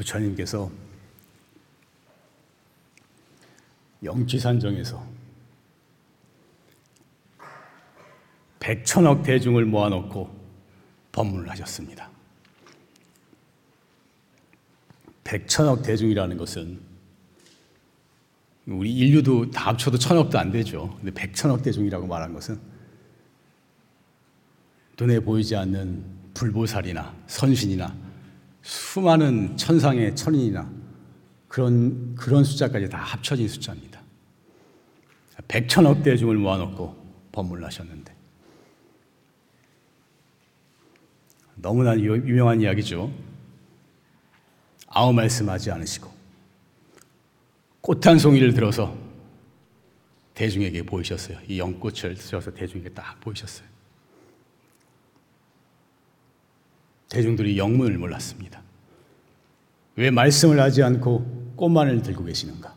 부처님께서 영지산정에서 백천억 대중을 모아놓고 법문을 하셨습니다. 백천억 대중이라는 것은 우리 인류도 다 합쳐도 천억도 안 되죠. 근데 백천억 대중이라고 말한 것은 눈에 보이지 않는 불보살이나 선신이나 수많은 천상의 천인이나 그런 그런 숫자까지 다 합쳐진 숫자입니다. 백천억 대중을 모아놓고 법문을 하셨는데 너무나 유명한 이야기죠. 아무 말씀하지 않으시고 꽃 한 송이를 들어서 대중에게 보이셨어요. 이 연꽃을 들어서 대중에게 딱 보이셨어요. 대중들이 영문을 몰랐습니다. 왜 말씀을 하지 않고 꽃만을 들고 계시는가?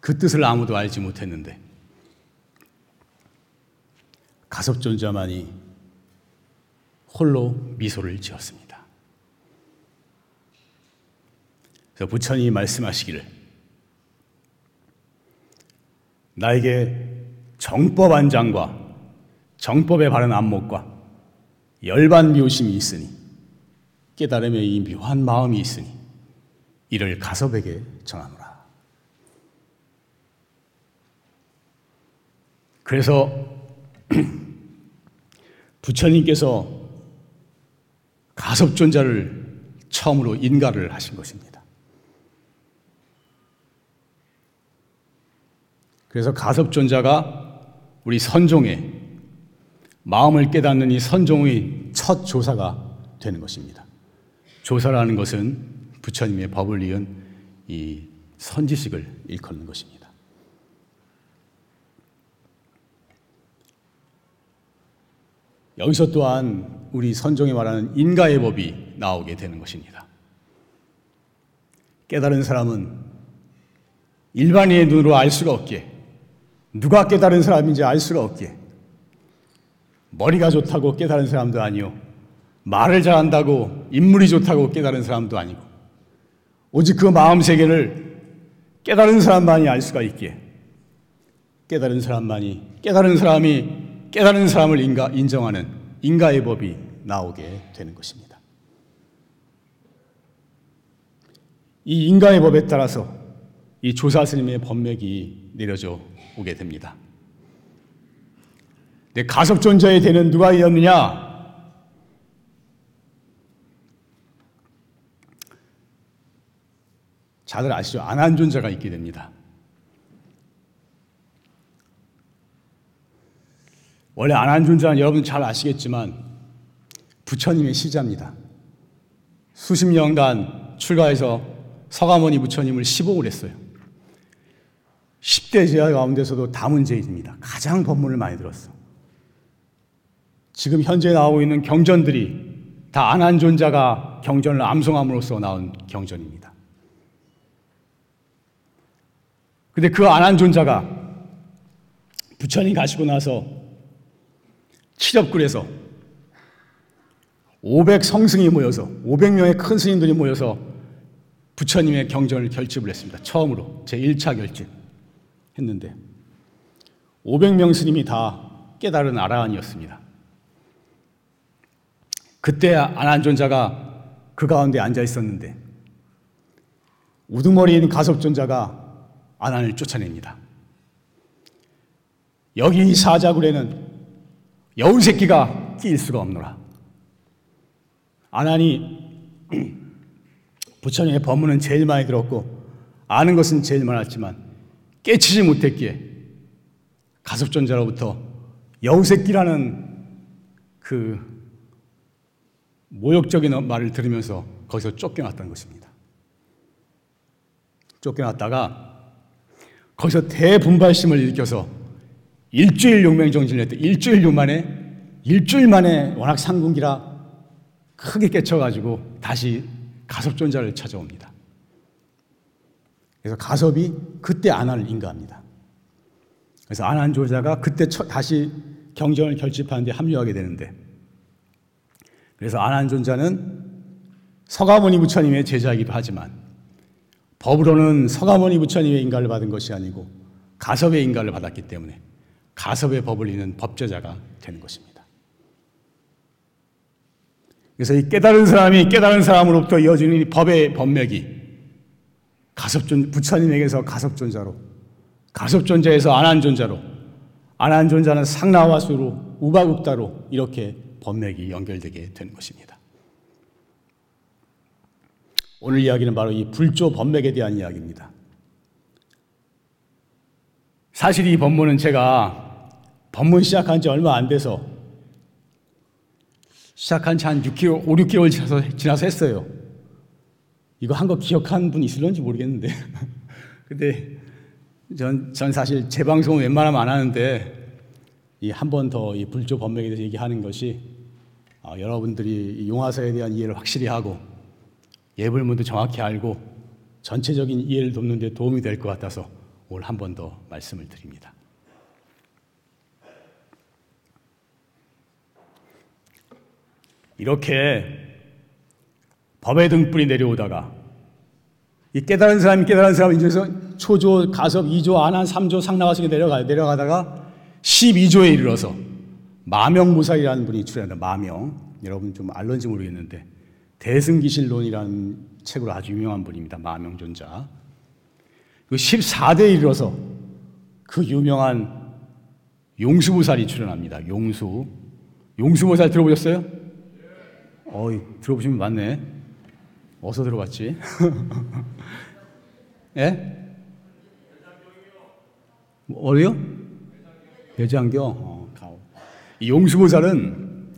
그 뜻을 아무도 알지 못했는데 가섭존자만이 홀로 미소를 지었습니다. 그래서 부처님이 말씀하시기를 나에게 정법 안장과 정법에 바른 안목과 열반 묘심이 있으니 깨달음에 이 묘한 마음이 있으니 이를 가섭에게 전하노라. 그래서 부처님께서 가섭존자를 처음으로 인가를 하신 것입니다. 그래서 가섭존자가 우리 선종의 마음을 깨닫는 이 선종의 첫 조사가 되는 것입니다. 조사라는 것은 부처님의 법을 이은 이 선지식을 일컫는 것입니다. 여기서 또한 우리 선종이 말하는 인가의 법이 나오게 되는 것입니다. 깨달은 사람은 일반인의 눈으로 알 수가 없기에 누가 깨달은 사람인지 알 수가 없기에 머리가 좋다고 깨달은 사람도 아니요. 말을 잘한다고 인물이 좋다고 깨달은 사람도 아니고 오직 그 마음 세계를 깨달은 사람만이 알 수가 있기에 깨달은 사람만이 깨달은 사람이 깨달은 사람을 인가, 인정하는 인가의 법이 나오게 되는 것입니다. 이 인가의 법에 따라서 이 조사 스님의 법맥이 내려져 오게 됩니다. 내 가섭존자에 되는 누가 이었느냐? 다들 아시죠? 안한존자가 있게 됩니다. 원래 안한존자는 여러분 잘 아시겠지만 부처님의 시자입니다. 수십 년간 출가해서 서가모니 부처님을 시봉을 했어요. 10대 제자 가운데서도 다문제입니다. 가장 법문을 많이 들었어. 지금 현재 나오고 있는 경전들이 다 안한존자가 경전을 암송함으로써 나온 경전입니다. 근데 그 안한존자가 부처님 가시고 나서 칠엽굴에서 500 성승이 모여서 500명의 큰 스님들이 모여서 부처님의 경전을 결집을 했습니다. 처음으로 제 1차 결집 했는데 500명 스님이 다 깨달은 아라한이었습니다. 그때 안한존자가 그 가운데 앉아 있었는데 우두머리인 가섭존자가 안한을 쫓아냅니다. 여기 이 사자굴에는 여우 새끼가 끼일 수가 없노라. 안한이 부처님의 법문은 제일 많이 들었고 아는 것은 제일 많았지만 깨치지 못했기에 가섭존자로부터 여우 새끼라는 그 모욕적인 말을 들으면서 거기서 쫓겨났다는 것입니다. 쫓겨났다가 거기서 대분발심을 일으켜서 일주일 용맹 정진을 했대. 일주일 만에 일주일 만에 워낙 상궁기라 크게 깨쳐가지고 다시 가섭존자를 찾아옵니다. 그래서 가섭이 그때 안한을 인가합니다. 그래서 안한 조자가 그때 다시 경전을 결집하는데 합류하게 되는데 그래서 안한존자는 서가모니 부처님의 제자이기도 하지만 법으로는 서가모니 부처님의 인가를 받은 것이 아니고 가섭의 인가를 받았기 때문에 가섭의 법을 잇는 법제자가 되는 것입니다. 그래서 이 깨달은 사람이 깨달은 사람으로부터 이어지는 이 법의 법맥이 가섭존 부처님에게서 가섭존자로 가섭존자에서 안한존자로 안한존자는 상나와수로 우바국다로 이렇게 법맥이 연결되게 되는 것입니다. 오늘 이야기는 바로 이 불조 법맥에 대한 이야기입니다. 사실 이 법문은 제가 법문 시작한 지 얼마 안 돼서 시작한 지 한 6개월, 5, 6개월 지나서, 지나서 했어요. 이거 한 거 기억하는 분 있을런지 모르겠는데. 근데 전, 전 사실 제 방송은 웬만하면 안 하는데 이 한 번 더 이 불조 법맥에 대해서 얘기하는 것이 어, 여러분들이 용화사에 대한 이해를 확실히 하고 예불문도 정확히 알고 전체적인 이해를 돕는 데 도움이 될 것 같아서 오늘 한 번 더 말씀을 드립니다. 이렇게 법의 등불이 내려오다가 이 깨달은 사람이 깨달은 사람 인중에서 초조, 가섭, 2조, 안한, 3조, 상나가시게 내려가요. 내려가다가 12조에 이르러서 마명 무사이라는 분이 출연한다. 마명. 여러분 좀 알런지 모르겠는데 대승기실론이라는 책으로 아주 유명한 분입니다. 마명존자. 그 14대에 이르러서 그 유명한 용수보살이 출연합니다. 용수. 용수보살 들어보셨어요? 어이, 들어보시면 맞네. 어디서 들어봤지? 예? 뭐, 어디요? 대장경. 어, 이 용수보살은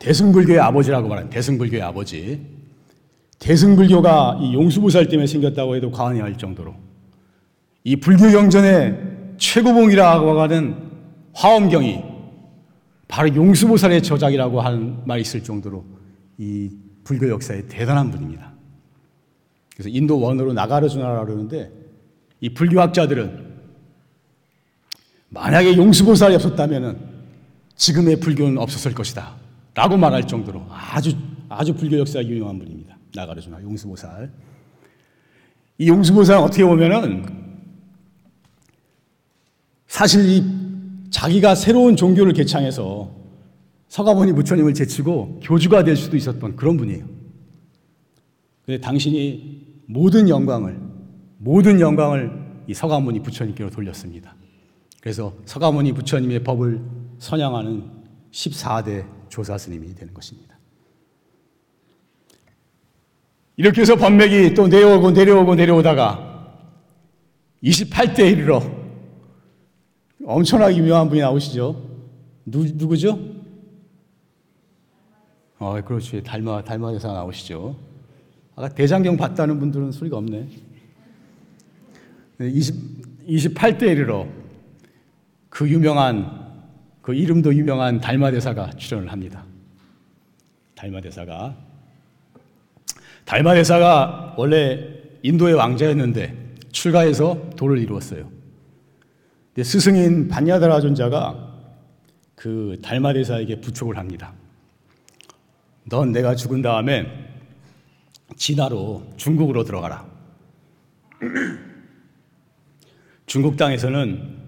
대승불교의 아버지라고 말하는 대승불교의 아버지. 대승불교가 이 용수보살 때문에 생겼다고 해도 과언이 아닐 정도로 이 불교 경전의 최고봉이라고 하는 화엄경이 바로 용수보살의 저작이라고 하는 말이 있을 정도로 이 불교 역사에 대단한 분입니다. 그래서 인도 원어로 나가르주나라고 그러는데 이 불교학자들은 만약에 용수보살이 없었다면 지금의 불교는 없었을 것이다. 라고 말할 정도로 아주, 아주 불교 역사가 유명한 분입니다. 나가르주나 용수보살. 이 용수보살은 어떻게 보면은 사실 이 자기가 새로운 종교를 개창해서 서가모니 부처님을 제치고 교주가 될 수도 있었던 그런 분이에요. 근데 당신이 모든 영광을, 모든 영광을 이 서가모니 부처님께로 돌렸습니다. 그래서 서가모니 부처님의 법을 선양하는 14대 조사 스님이 되는 것입니다. 이렇게 해서 법맥이 또 내려오고 내려오고 내려오다가 28대에 이르러 엄청나게 유명한 분이 나오시죠. 누, 누구죠? 어, 그렇지. 달마, 달마 여사 나오시죠. 아까 대장경 봤다는 분들은 소리가 없네. 20, 28대에 이르러 그 유명한 그 이름도 유명한 달마 대사가 출연을 합니다. 달마 대사가 달마 대사가 원래 인도의 왕자였는데 출가해서 도를 이루었어요. 스승인 반야다라 존자가 그 달마 대사에게 부촉을 합니다. 넌 내가 죽은 다음에 진화로 중국으로 들어가라. 중국 땅에서는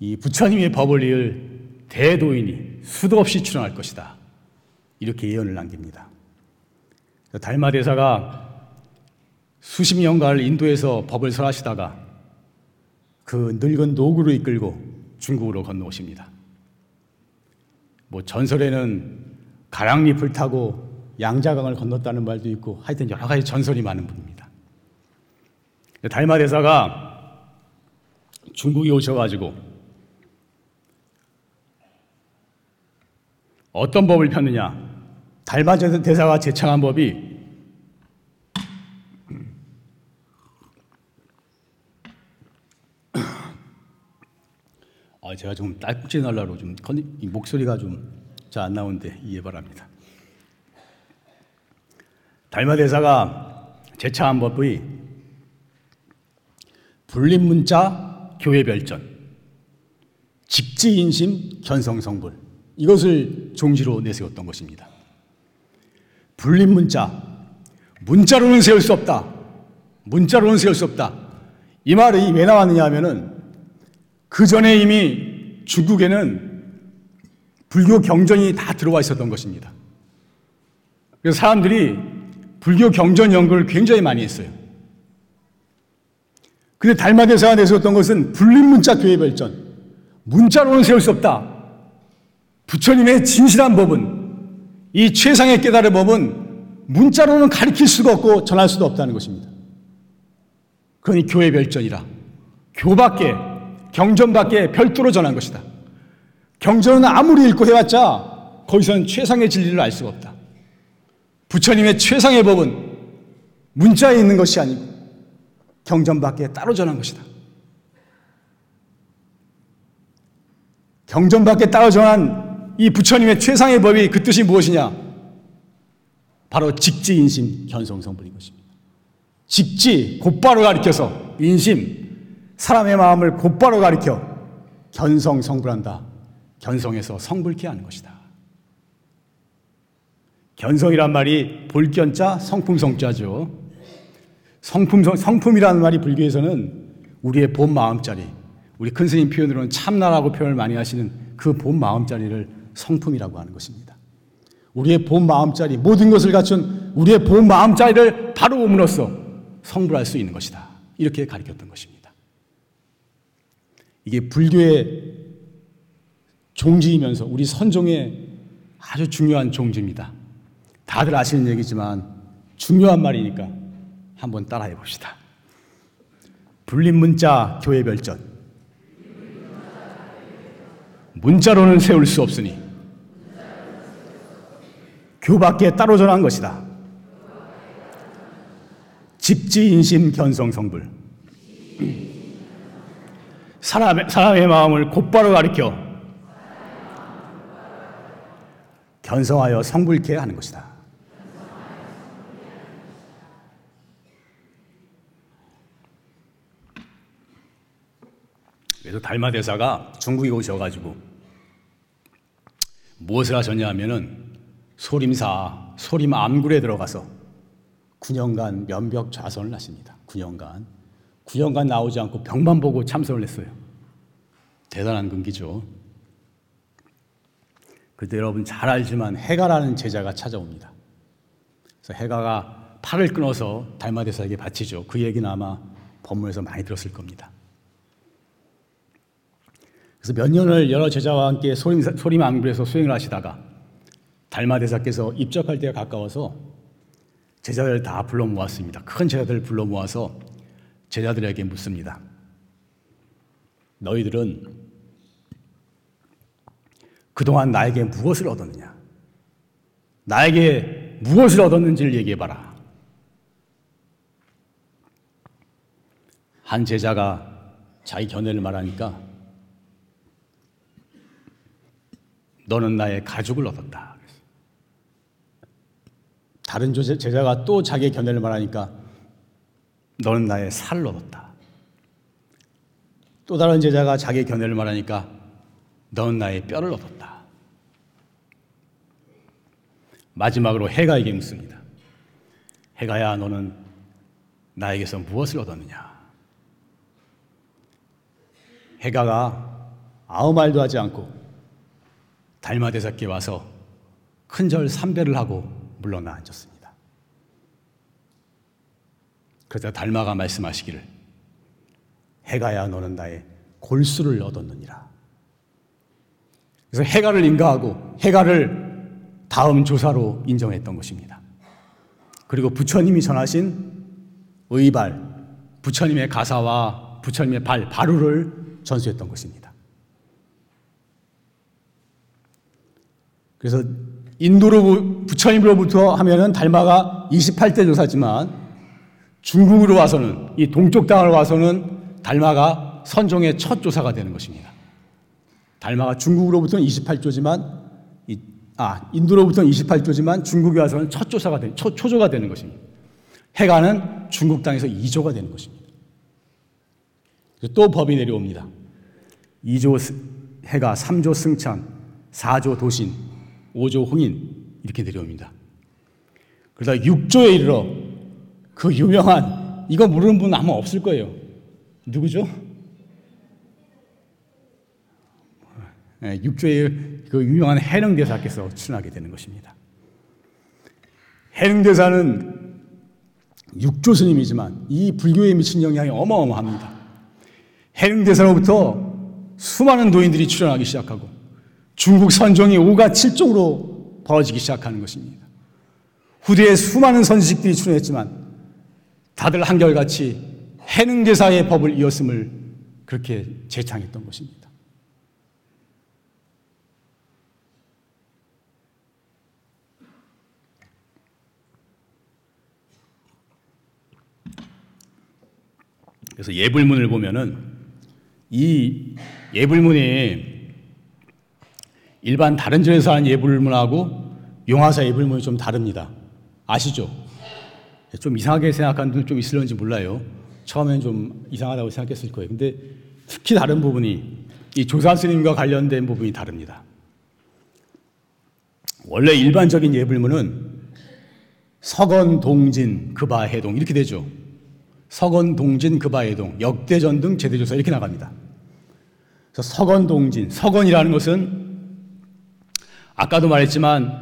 이 부처님의 법을 이을 대도인이 수도 없이 출연할 것이다. 이렇게 예언을 남깁니다. 달마 대사가 수십 년간 인도에서 법을 설하시다가 그 늙은 노구를 이끌고 중국으로 건너오십니다. 뭐 전설에는 가랑잎을 타고 양자강을 건넜다는 말도 있고 하여튼 여러 가지 전설이 많은 분입니다. 달마 대사가 중국에 오셔가지고 어떤 법을 폈느냐? 달마전 대사가 제창한 법이 아, 제가 좀 딸꾹질 날라로 좀 목소리가 좀 잘 안 나오는데 이해 바랍니다. 달마 대사가 제창한 법의 불림문자 교회 별전 직지인심 견성성불 이것을 종지로 내세웠던 것입니다. 불린 문자, 문자로는 세울 수 없다. 문자로는 세울 수 없다. 이 말이 왜 나왔느냐 하면은 그 전에 이미 중국에는 불교 경전이 다 들어와 있었던 것입니다. 그래서 사람들이 불교 경전 연구를 굉장히 많이 했어요. 근데 달마대사가 내세웠던 것은 불린 문자 교회 별전. 문자로는 세울 수 없다. 부처님의 진실한 법은 이 최상의 깨달은 법은 문자로는 가르칠 수가 없고 전할 수도 없다는 것입니다. 그러니 교회 별전이라 교밖에 경전밖에 별도로 전한 것이다. 경전은 아무리 읽고 해봤자 거기서는 최상의 진리를 알 수가 없다. 부처님의 최상의 법은 문자에 있는 것이 아니고 경전밖에 따로 전한 것이다. 경전밖에 따로 전한 이 부처님의 최상의 법이 그 뜻이 무엇이냐? 바로 직지 인심 견성성불인 것입니다. 직지 곧바로 가리켜서 인심 사람의 마음을 곧바로 가리켜 견성성불한다. 견성해서 성불케 하는 것이다. 견성이란 말이 볼견자 성품성자죠. 성품 성품이라는 말이 불교에서는 우리의 본 마음자리, 우리 큰 스님 표현으로는 참나라고 표현을 많이 하시는 그 본 마음자리를 성품이라고 하는 것입니다. 우리의 본 마음자리, 모든 것을 갖춘 우리의 본 마음자리를 바로 오므로써 성불할 수 있는 것이다. 이렇게 가르쳤던 것입니다. 이게 불교의 종지이면서 우리 선종의 아주 중요한 종지입니다. 다들 아시는 얘기지만 중요한 말이니까 한번 따라해 봅시다. 불린 문자 교회 별전. 문자로는 세울 수 없으니 교밖에 따로 전한 것이다. 집지 인심 견성 성불. 사람의, 사람의 마음을 곧바로 가리켜 견성하여 성불케 하는 것이다. 그래서 달마 대사가 중국에 오셔가지고 무엇을 하셨냐 하면은 소림사, 소림 암굴에 들어가서 9년간 면벽 좌선을 하십니다. 9년간. 9년간 나오지 않고 병만 보고 참선을 했어요. 대단한 근기죠. 그때 여러분 잘 알지만 해가라는 제자가 찾아옵니다. 그래서 해가가 팔을 끊어서 달마대사에게 바치죠. 그 얘기는 아마 법문에서 많이 들었을 겁니다. 그래서 몇 년을 여러 제자와 함께 소림, 소림 암굴에서 수행을 하시다가 달마 대사께서 입적할 때가 가까워서 제자들을 다 불러 모았습니다. 큰 제자들을 불러 모아서 제자들에게 묻습니다. 너희들은 그동안 나에게 무엇을 얻었느냐? 나에게 무엇을 얻었는지를 얘기해봐라. 한 제자가 자기 견해를 말하니까 너는 나의 가죽을 얻었다. 다른 제자가 또 자기의 견해를 말하니까 너는 나의 살을 얻었다. 또 다른 제자가 자기의 견해를 말하니까 너는 나의 뼈를 얻었다. 마지막으로 해가에게 묻습니다. 해가야 너는 나에게서 무엇을 얻었느냐? 해가가 아무 말도 하지 않고 달마대사께 와서 큰절 삼배를 하고 물러나 앉았습니다. 그러자 달마가 말씀하시기를 해가야 너는 나의 골수를 얻었느니라. 그래서 해가를 인가하고 해가를 다음 조사로 인정했던 것입니다. 그리고 부처님이 전하신 의발, 부처님의 가사와 부처님의 발, 바루를 전수했던 것입니다. 그래서 인도로 부처님으로부터 하면은 달마가 28대 조사지만 중국으로 와서는 이 동쪽 땅을 와서는 달마가 선종의 첫 조사가 되는 것입니다. 달마가 중국으로부터는 28조지만 아 인도로부터는 28조지만 중국에 와서는 첫 조사가 되, 첫 초조가 되는 것입니다. 해가는 중국 땅에서 2조가 되는 것입니다. 또 법이 내려옵니다. 2조 해가 3조 승천, 4조 도신, 5조 홍인 이렇게 내려옵니다. 그러다 6조에 이르러 그 유명한 이거 모르는 분 아마 없을 거예요. 누구죠? 네, 6조의 그 유명한 해능 대사께서 출연하게 되는 것입니다. 해능 대사는 6조 스님이지만 이 불교에 미친 영향이 어마어마합니다. 해능 대사로부터 수많은 노인들이 출연하기 시작하고 중국 선종이 5가 7종으로 벌어지기 시작하는 것입니다. 후대에 수많은 선지식들이 출연했지만 다들 한결같이 해능대사의 법을 이었음을 그렇게 재창했던 것입니다. 그래서 예불문을 보면은 이 예불문이 일반 다른 절에서 하는 예불문하고 용화사 예불문이 좀 다릅니다. 아시죠? 좀 이상하게 생각하는 분좀 있을런지 몰라요. 처음엔 좀 이상하다고 생각했을 거예요. 근데 특히 다른 부분이 이 조사 스님과 관련된 부분이 다릅니다. 원래 일반적인 예불문은 서건, 동진, 급아, 해동 이렇게 되죠. 서건, 동진, 급아, 해동, 역대전 등 제대조사 이렇게 나갑니다. 그래서 서건, 동진, 서건이라는 것은 아까도 말했지만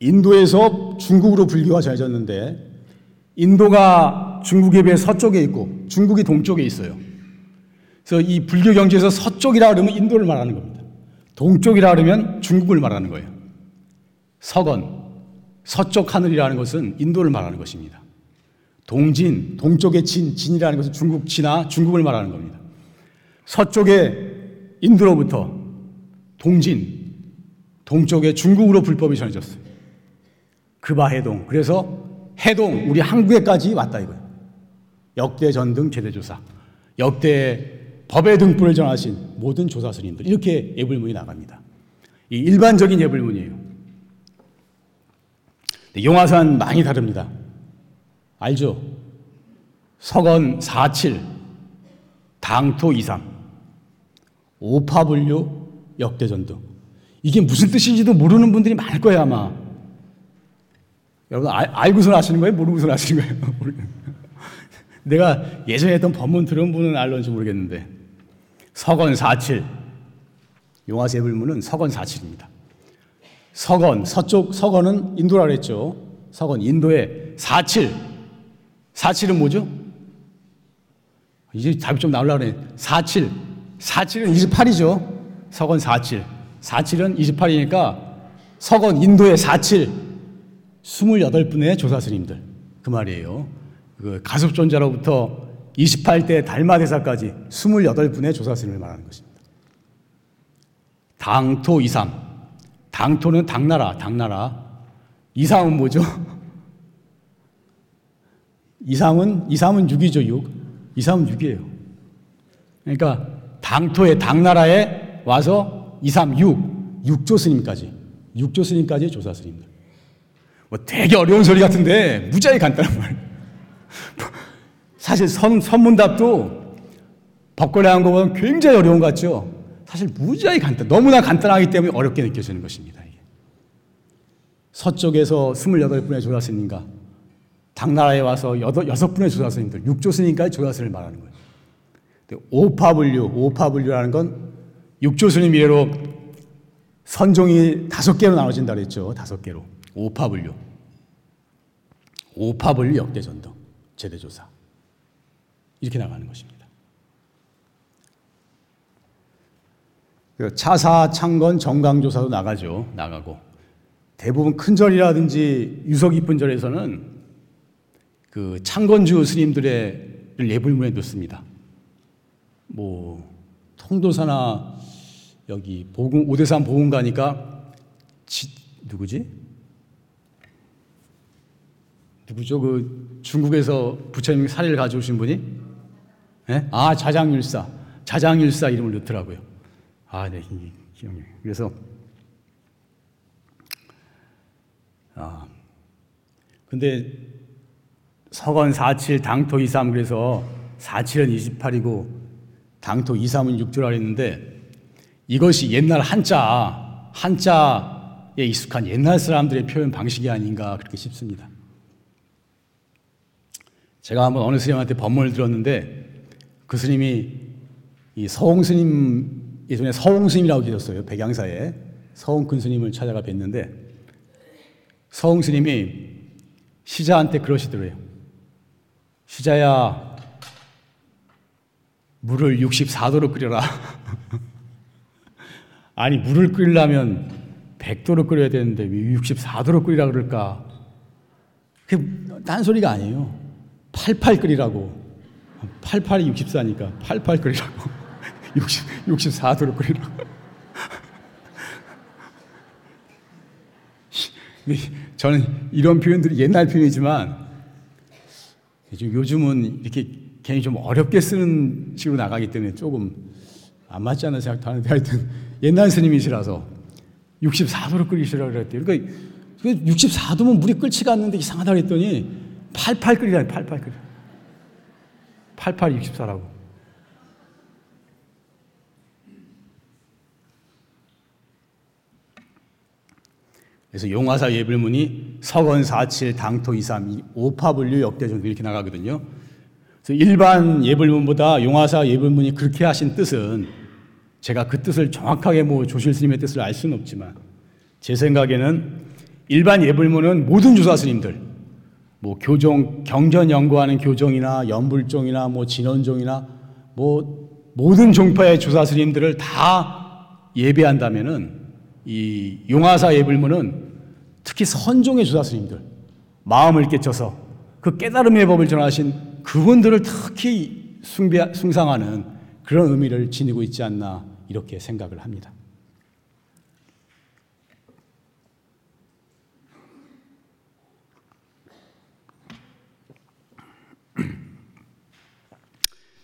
인도에서 중국으로 불교가 전해졌는데 인도가 중국에 비해 서쪽에 있고 중국이 동쪽에 있어요. 그래서 이 불교 경제에서 서쪽이라 그러면 인도를 말하는 겁니다. 동쪽이라 그러면 중국을 말하는 거예요. 서건, 서쪽 하늘이라는 것은 인도를 말하는 것입니다. 동진, 동쪽의 진, 진이라는 것은 중국 진화, 중국을 말하는 겁니다. 서쪽에 인도로부터 동진, 동쪽에 중국으로 불법이 전해졌어요. 그바 해동. 그래서 해동, 우리 한국에까지 왔다 이거예요. 역대 전등 제대 조사. 역대 법의 등불을 전하신 모든 조사 스님들. 이렇게 예불문이 나갑니다. 이 일반적인 예불문이에요. 용화산 많이 다릅니다. 알죠? 서건 47, 당토 23, 오파불류, 역대전 등. 이게 무슨 뜻인지도 모르는 분들이 많을 거예요, 아마. 여러분, 알, 알고서 아시는 거예요? 모르고서 아시는 거예요? 내가 예전에 했던 법문 들은 분은 알런지 모르겠는데, 서건 47, 용화세 불문은 서건 47입니다. 서건, 서쪽, 서건은 인도라 그랬죠. 서건, 인도의 47. 47은 뭐죠? 이제 답이 좀 나오려고 그래. 47. 47은 28이죠. 서건 47. 47은 28이니까 서건 인도의 47. 28분의 조사스님들. 그 말이에요. 그 가섭존자로부터 28대 달마대사까지 28분의 조사스님을 말하는 것입니다. 당토 이삼. 당토는 당나라, 당나라. 이삼은 뭐죠? 이삼은, 이삼은 6이죠, 6. 이삼은 6이에요. 그러니까 당토의 당나라에 와서 이삼, 6. 6조 스님까지. 6조 스님까지 조사 스님들. 뭐 되게 어려운 소리 같은데 무지하게 간단한 말. 사실 선, 선문답도 법권에 한 거보다 굉장히 어려운 것 같죠? 사실 무지하게 간단, 너무나 간단하기 때문에 어렵게 느껴지는 것입니다. 서쪽에서 28분의 조사 스님과 당나라에 와서 6분의 조사 스님들, 6조 스님까지 조사스를 말하는 거예요. 오파불류, 오파불류라는 건 6조스님 이래로 선종이 다섯 개로 나눠진다 그랬죠. 다섯 개로. 오파불류. 오파불류 역대전등. 제대조사. 이렇게 나가는 것입니다. 차사, 창건, 정강조사도 나가죠. 나가고. 대부분 큰 절이라든지 유서 깊은 절에서는 그 창건주 스님들의 예불문에 놓습니다. 뭐 통도사나 여기 보금 오대산 보금 가니까 지, 누구지? 누구죠? 그 중국에서 부처님 사례를 가져오신 분이? 네? 아 자장율사, 자장율사 이름을 넣더라고요. 아, 네, 기억이. 그래서 아, 근데 서건 47, 당토 23 그래서 47은 28이고 당토 23은 6조라 했는데 이것이 옛날 한자, 한자 익숙한 옛날 사람들의 표현 방식이 아닌가 그렇게 싶습니다. 제가 한번 어느 스님한테 법문을 들었는데 그 스님이 이 서홍 스님 예전에 서홍 스님이라고 계셨어요 백양사에 서홍 큰 스님을 찾아가 뵀는데 서홍 스님이 시자한테 그러시더래요. 시자야 물을 64도로 끓여라. 아니 물을 끓이려면 100도로 끓여야 되는데 왜 64도로 끓이라 그럴까? 그게 딴소리가 아니에요. 88 끓이라고. 88이 64니까 88 끓이라고. 60, 64도로 끓이라고. 저는 이런 표현들이 옛날 표현이지만 요즘은 이렇게 괜히 좀 어렵게 쓰는 식으로 나가기 때문에 조금 안 맞지 않나 생각도 하는데 하여튼 옛날 스님이시라서 64도로 끓이시라고 그랬대요. 그러니까 64도면 물이 끓지가 않는데 이상하다 그랬더니 88 끓이라 88 끓이 88 64라고. 그래서 용화사 예불문이 서건 47 당토 23 오파불류 역대전 이렇게 나가거든요. 일반 예불문보다 용화사 예불문이 그렇게 하신 뜻은 제가 그 뜻을 정확하게 뭐 조실 스님의 뜻을 알 수는 없지만 제 생각에는 일반 예불문은 모든 조사 스님들 뭐 교종 경전 연구하는 교종이나 염불종이나 뭐 진언종이나 뭐 모든 종파의 조사 스님들을 다 예배한다면은 이 용화사 예불문은 특히 선종의 조사 스님들 마음을 깨쳐서 그 깨달음의 법을 전하신 그분들을 특히 숭배, 숭상하는 그런 의미를 지니고 있지 않나 이렇게 생각을 합니다.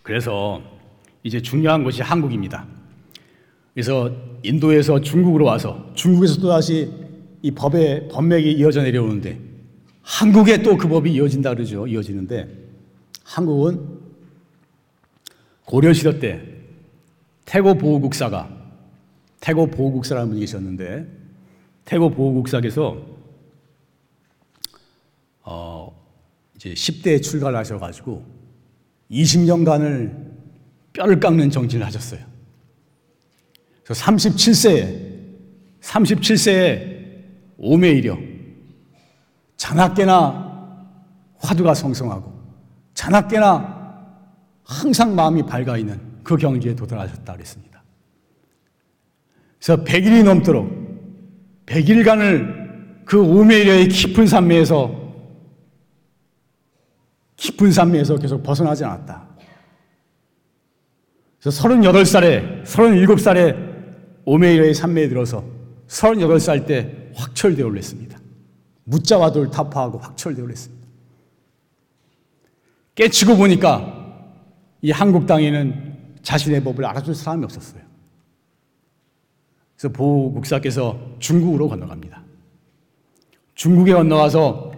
그래서 이제 중요한 것이 한국입니다. 그래서 인도에서 중국으로 와서 중국에서 또 다시 이 법의 법맥이 이어져 내려오는데 한국에 또 그 법이 이어진다 그러죠. 이어지는데 한국은 고려시대 때 태고 보호국사가 태고 보호국사라는 분이 계셨는데 태고 보호국사께서 어 이제 10대에 출가를 하셔가지고 20년간을 뼈를 깎는 정진을 하셨어요. 그래서 37세에 37세에 오매이려 자나깨나 화두가 성성하고 자나깨나 항상 마음이 밝아 있는 그 경지에 도달하셨다 그랬습니다. 그래서 100일이 넘도록 100일간을 그 오메이려의 깊은 산매에서 깊은 산매에서 계속 벗어나지 않았다. 그래서 38살에, 37살에 오메이려의 산매에 들어서 38살 때 확철대오를 했습니다. 무자와돌 타파하고 확철대오를 했습니다. 깨치고 보니까 이 한국 땅에는 자신의 법을 알아줄 사람이 없었어요. 그래서 보 국사께서 중국으로 건너갑니다. 중국에 건너가서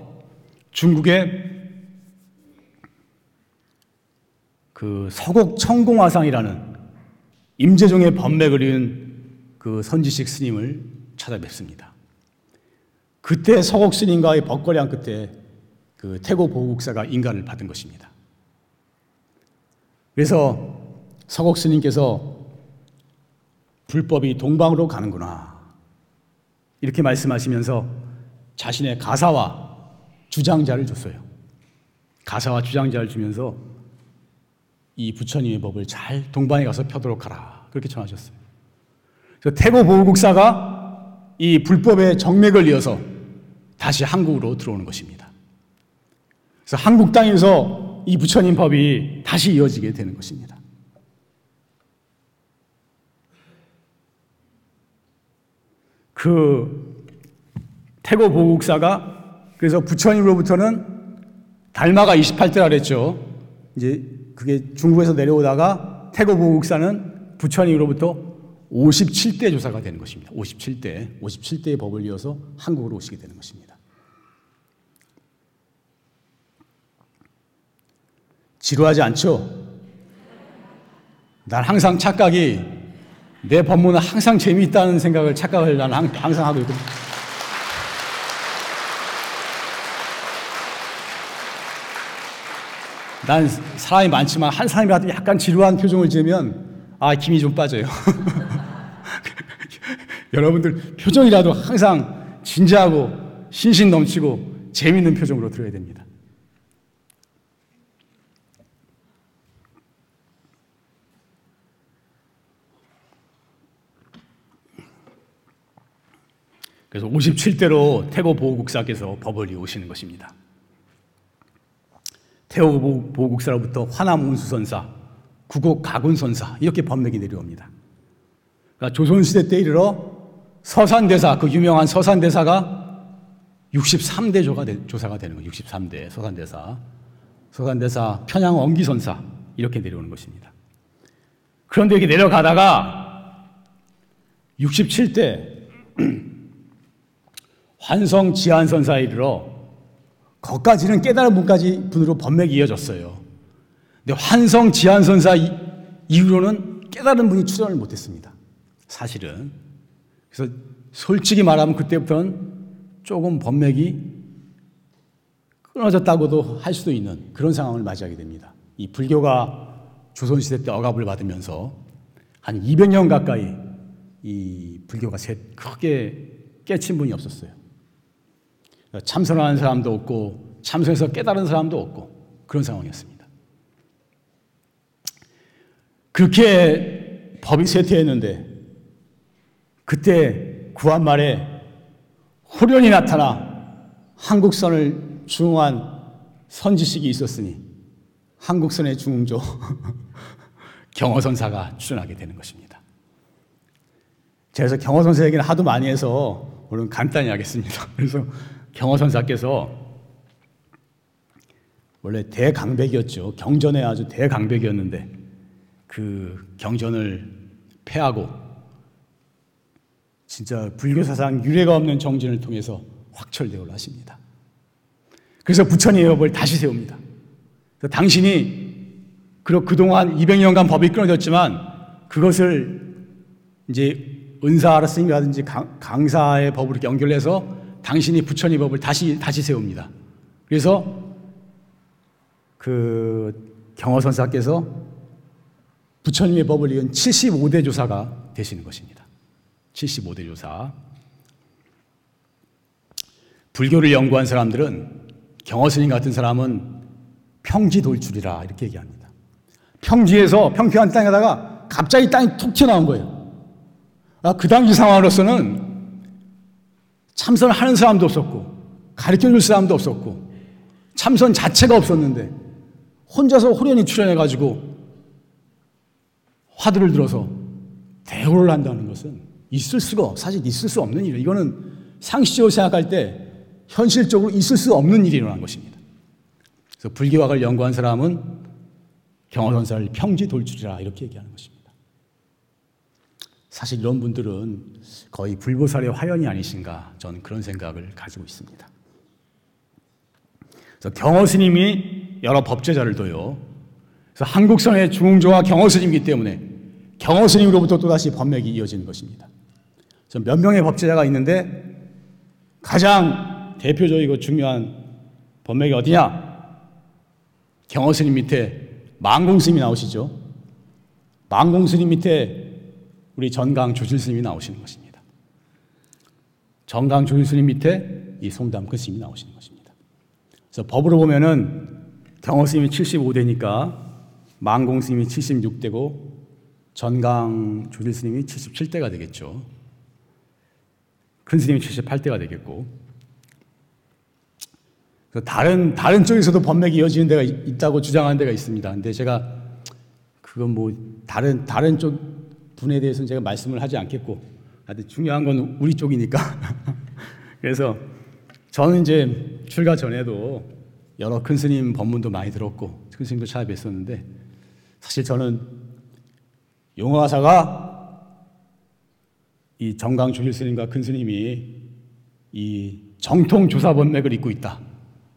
중국의 그 서곡 청공화상이라는 임재종의 법맥을 이은 그 선지식 스님을 찾아뵙습니다. 그때 서곡 스님과의 벅거리한 끝에 그 태고 보국사가 인간을 받은 것입니다. 그래서 서곡 스님께서 불법이 동방으로 가는구나. 이렇게 말씀하시면서 자신의 가사와 주장자를 줬어요. 가사와 주장자를 주면서 이 부처님의 법을 잘 동방에 가서 펴도록 하라. 그렇게 전하셨어요. 그래서 태고 보국사가 이 불법의 정맥을 이어서 다시 한국으로 들어오는 것입니다. 그래서 한국 땅에서 이 부처님 법이 다시 이어지게 되는 것입니다. 그 태고 보국사가 그래서 부처님으로부터는 달마가 28대라 그랬죠. 이제 그게 중국에서 내려오다가 태고 보국사는 부처님으로부터 57대 조사가 되는 것입니다. 57대, 57대의 법을 이어서 한국으로 오시게 되는 것입니다. 지루하지 않죠? 난 항상 착각이 내 법문은 항상 재미있다는 생각을 착각을 난 항상 하고 있고 난 사람이 많지만 한 사람이라도 약간 지루한 표정을 지으면 아 김이 좀 빠져요. 여러분들 표정이라도 항상 진지하고 신신 넘치고 재밌는 표정으로 들어야 됩니다. 그래서 57대로 태고 보호국사께서 법을 이오시는 것입니다. 태고 보호국사로부터 화남 운수선사, 구곡 가군선사 이렇게 법맥이 내려옵니다. 그러니까 조선시대 때 이르러 서산대사, 그 유명한 서산대사가 63대 조가 되, 조사가 되는 거예요. 63대 서산대사. 서산대사 편양 원기선사 이렇게 내려오는 것입니다. 그런데 이렇게 내려가다가 67대 환성 지한선 사에 이르러 거까지는 깨달은 분까지 분으로 법맥이 이어졌어요. 근데 환성 지한선사 이후로는 깨달은 분이 출연을 못했습니다. 사실은. 그래서 솔직히 말하면 그때부터는 조금 법맥이 끊어졌다고도 할 수도 있는 그런 상황을 맞이하게 됩니다. 이 불교가 조선시대 때 억압을 받으면서 한 200년 가까이 이 불교가 크게 깨친 분이 없었어요. 참선하는 사람도 없고 참선해서 깨달은 사람도 없고 그런 상황이었습니다. 그렇게 법이 쇠퇴했는데 그때 구한 말에 후련이 나타나 한국선을 중흥한 선지식이 있었으니 한국선의 중흥조 경허선사가 출연하게 되는 것입니다. 제가 경허선사 얘기는 하도 많이 해서 오늘 간단히 하겠습니다. 그래서 경허선사께서 원래 대강백이었죠. 경전에 아주 대강백이었는데 그 경전을 패하고 진짜 불교 사상 유례가 없는 정진을 통해서 확철대오를 하십니다. 그래서 부처님의 법을 다시 세웁니다. 당신이 그동안 200년간 법이 끊어졌지만 그것을 이제 은사하라 스님이라든지 강사의 법으로 연결해서 당신이 부처님 법을 다시 다시 세웁니다. 그래서 그 경허선사께서 부처님의 법을 이은 75대 조사가 되시는 것입니다. 75대 조사. 불교를 연구한 사람들은 경허스님 같은 사람은 평지 돌출이라 이렇게 얘기합니다. 평지에서 평평한 땅에다가 갑자기 땅이 툭 튀어나온 거예요. 아, 그 당시 상황으로서는 참선을 하는 사람도 없었고, 가르쳐 줄 사람도 없었고, 참선 자체가 없었는데, 혼자서 호련히 출연해가지고, 화두를 들어서 대우를 한다는 것은 있을 수가, 사실 있을 수 없는 일이에요. 이거는 상식적으로 생각할 때 현실적으로 있을 수 없는 일이 일어난 것입니다. 그래서 불교학을 연구한 사람은 경허선사를 평지 돌출이라 이렇게 얘기하는 것입니다. 사실 이런 분들은 거의 불보살의 화연이 아니신가 저는 그런 생각을 가지고 있습니다. 그래서 경허 스님이 여러 법제자를 둬요. 그래서 한국선의 중흥조와 경허 스님이기 때문에 경허 스님으로부터 또다시 법맥이 이어지는 것입니다. 몇 명의 법제자가 있는데 가장 대표적이고 중요한 법맥이 어디냐? 경허 스님 밑에 망공 스님이 나오시죠. 망공 스님 밑에 우리 전강 조실 스님이 나오시는 것입니다. 전강 조실 스님 밑에 이 송담크 스님이 나오시는 것입니다. 그래서 법으로 보면은 경호 스님이 75대니까 망공 스님이 76대고 전강 조실 스님이 77대가 되겠죠. 큰 스님이 78대가 되겠고. 다른 다른 쪽에서도 법맥이 이어지는 데가 있다고 주장하는 데가 있습니다. 근데 제가 그건 뭐 다른 다른 쪽 분에 대해서는 제가 말씀을 하지 않겠고, 하여튼 중요한 건 우리 쪽이니까. 그래서 저는 이제 출가 전에도 여러 큰 스님 법문도 많이 들었고, 큰 스님도 찾아뵀었는데, 사실 저는 용화사가 이 정강 주일 스님과 큰 스님이 이 정통 조사 법맥을 잇고 있다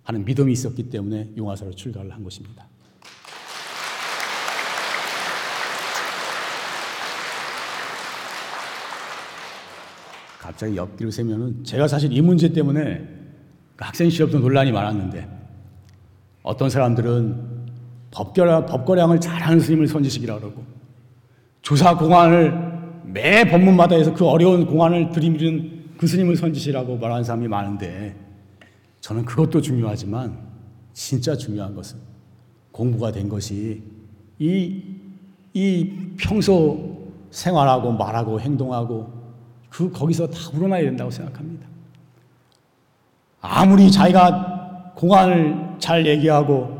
하는 믿음이 있었기 때문에 용화사로 출가를 한 것입니다. 갑자기 옆길을 세면은 제가 사실 이 문제 때문에 그 학생 시험도 논란이 많았는데 어떤 사람들은 법거량, 법거량을 잘하는 스님을 선지식이라 그러고 조사 공안을 매 법문마다 해서 그 어려운 공안을 들이미는 그 스님을 선지시라고 말하는 사람이 많은데 저는 그것도 중요하지만 진짜 중요한 것은 공부가 된 것이 이, 이 평소 생활하고 말하고 행동하고 그 거기서 다 우러나야 된다고 생각합니다. 아무리 자기가 공안을 잘 얘기하고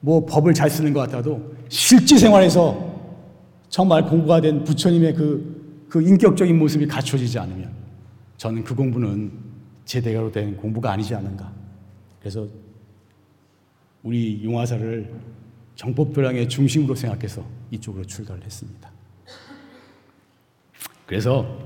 뭐 법을 잘 쓰는 것 같아도 실제 생활에서 정말 공부가 된 부처님의 그, 그 인격적인 모습이 갖춰지지 않으면 저는 그 공부는 제대로 된 공부가 아니지 않은가. 그래서 우리 용화사를 정법도량의 중심으로 생각해서 이쪽으로 출가를 했습니다. 그래서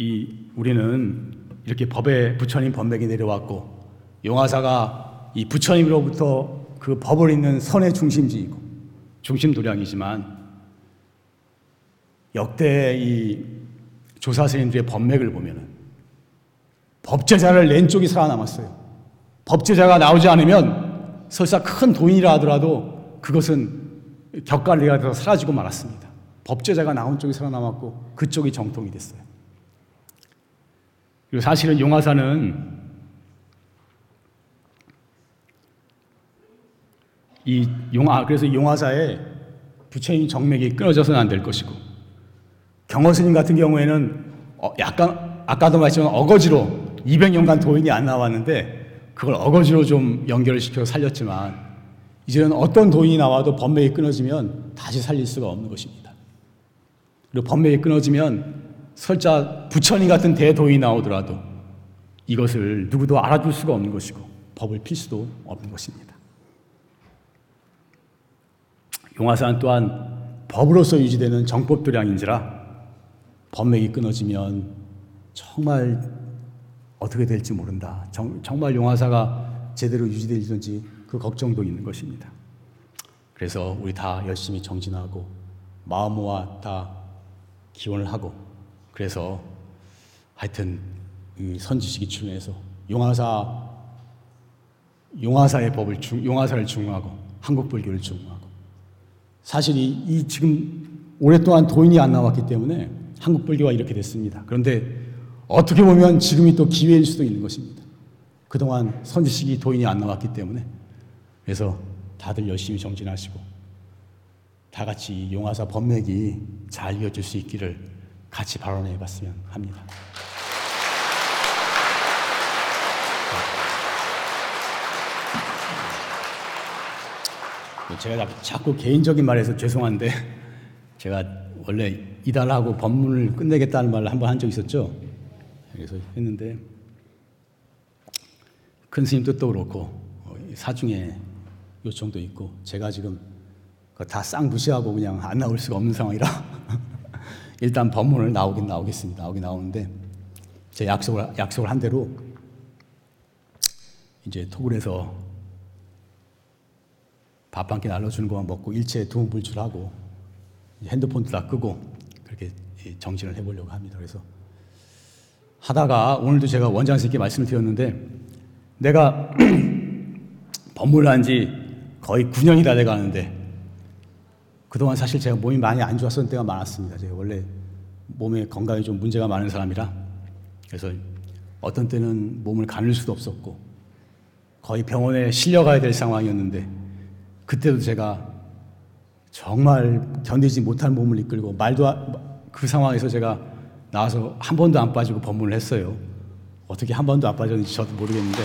이 우리는 이렇게 법에 부처님 법맥이 내려왔고 용화사가 이 부처님으로부터 그 법을 잇는 선의 중심지이고 중심 도량이지만 역대 이 조사 스님들의 법맥을 보면은 법제자를 낸 쪽이 살아남았어요. 법제자가 나오지 않으면 설사 큰 돈이라 하더라도 그것은 격갈리가 돼서 사라지고 말았습니다. 법제자가 나온 쪽이 살아남았고 그쪽이 정통이 됐어요. 그리고 사실은 용화사는 이 용화 그래서 용화사에 부처님 정맥이 끊어져서는 안 될 것이고 경허스님 같은 경우에는 어, 약간 아까도 말했지만 어거지로 200년간 도인이 안 나왔는데 그걸 어거지로 좀 연결을 시켜 살렸지만 이제는 어떤 도인이 나와도 법맥이 끊어지면 다시 살릴 수가 없는 것입니다. 그리고 법맥이 끊어지면 설자 부처님 같은 대도인이 나오더라도 이것을 누구도 알아줄 수가 없는 것이고 법을 필 수도 없는 것입니다. 용화산 또한 법으로서 유지되는 정법도량인지라 법맥이 끊어지면 정말 어떻게 될지 모른다. 정, 말 용화사가 제대로 유지될지 그 걱정도 있는 것입니다. 그래서 우리 다 열심히 정진하고 마음 모아 다 기원을 하고 그래서 하여튼 이 선지식이 출연해서 용화사 용화사의 법을 중, 용화사를 중하고 한국 불교를 중하고 사실 이, 이 지금 오랫동안 도인이 안 나왔기 때문에 한국 불교가 이렇게 됐습니다. 그런데 어떻게 보면 지금이 또 기회일 수도 있는 것입니다. 그동안 선지식이 도인이 안 나왔기 때문에 그래서 다들 열심히 정진하시고 다 같이 용화사 법맥이 잘 이어질 수 있기를 같이 발언해 봤으면 합니다. 제가 자꾸 개인적인 말해서 죄송한데 제가 원래 이달하고 법문을 끝내겠다는 말을 한번 한 적 있었죠. 그래서 했는데 큰 스님 뜻도 그렇고 어, 사중에 요청도 있고 제가 지금 다 쌍 무시하고 그냥 안 나올 수가 없는 상황이라 일단 법문을 나오긴 나오겠습니다. 나오긴 나오는데 제 약속을 약속을 한 대로 이제 해서 밥 한 끼 날려주는 것만 먹고 일체 두문불출하고 핸드폰도 다 끄고 그렇게 정신을 해보려고 합니다. 그래서 하다가 오늘도 제가 원장님께 말씀을 드렸는데 내가 법문을 한 지 거의 9년이 다 돼가는데 그동안 사실 제가 몸이 많이 안 좋았던 때가 많았습니다. 제가 원래 몸에 건강에 좀 문제가 많은 사람이라 그래서 어떤 때는 몸을 가눌 수도 없었고 거의 병원에 실려가야 될 상황이었는데 그때도 제가 정말 견디지 못할 몸을 이끌고 말도 그 상황에서 제가 나와서 한 번도 안 빠지고 법문을 했어요. 어떻게 한 번도 안 빠졌는지 저도 모르겠는데.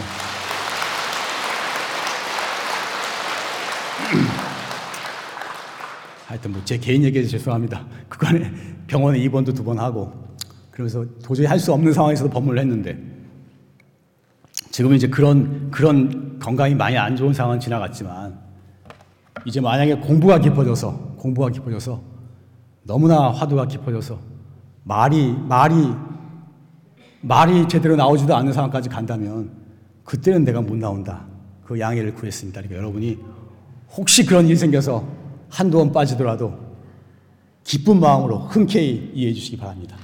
하여튼 뭐 제 개인 얘기해서 죄송합니다. 그간에 병원에 입원도 두 번 하고 그래서 도저히 할 수 없는 상황에서도 법문을 했는데 지금은 이제 그런 그런 건강이 많이 안 좋은 상황은 지나갔지만 이제 만약에 공부가 깊어져서 공부가 깊어져서 너무나 화두가 깊어져서 말이 말이 말이 제대로 나오지도 않는 상황까지 간다면 그때는 내가 못 나온다. 그 양해를 구했습니다. 그러니까 여러분이 혹시 그런 일이 생겨서 한두 번 빠지더라도 기쁜 마음으로 흔쾌히 이해해 주시기 바랍니다.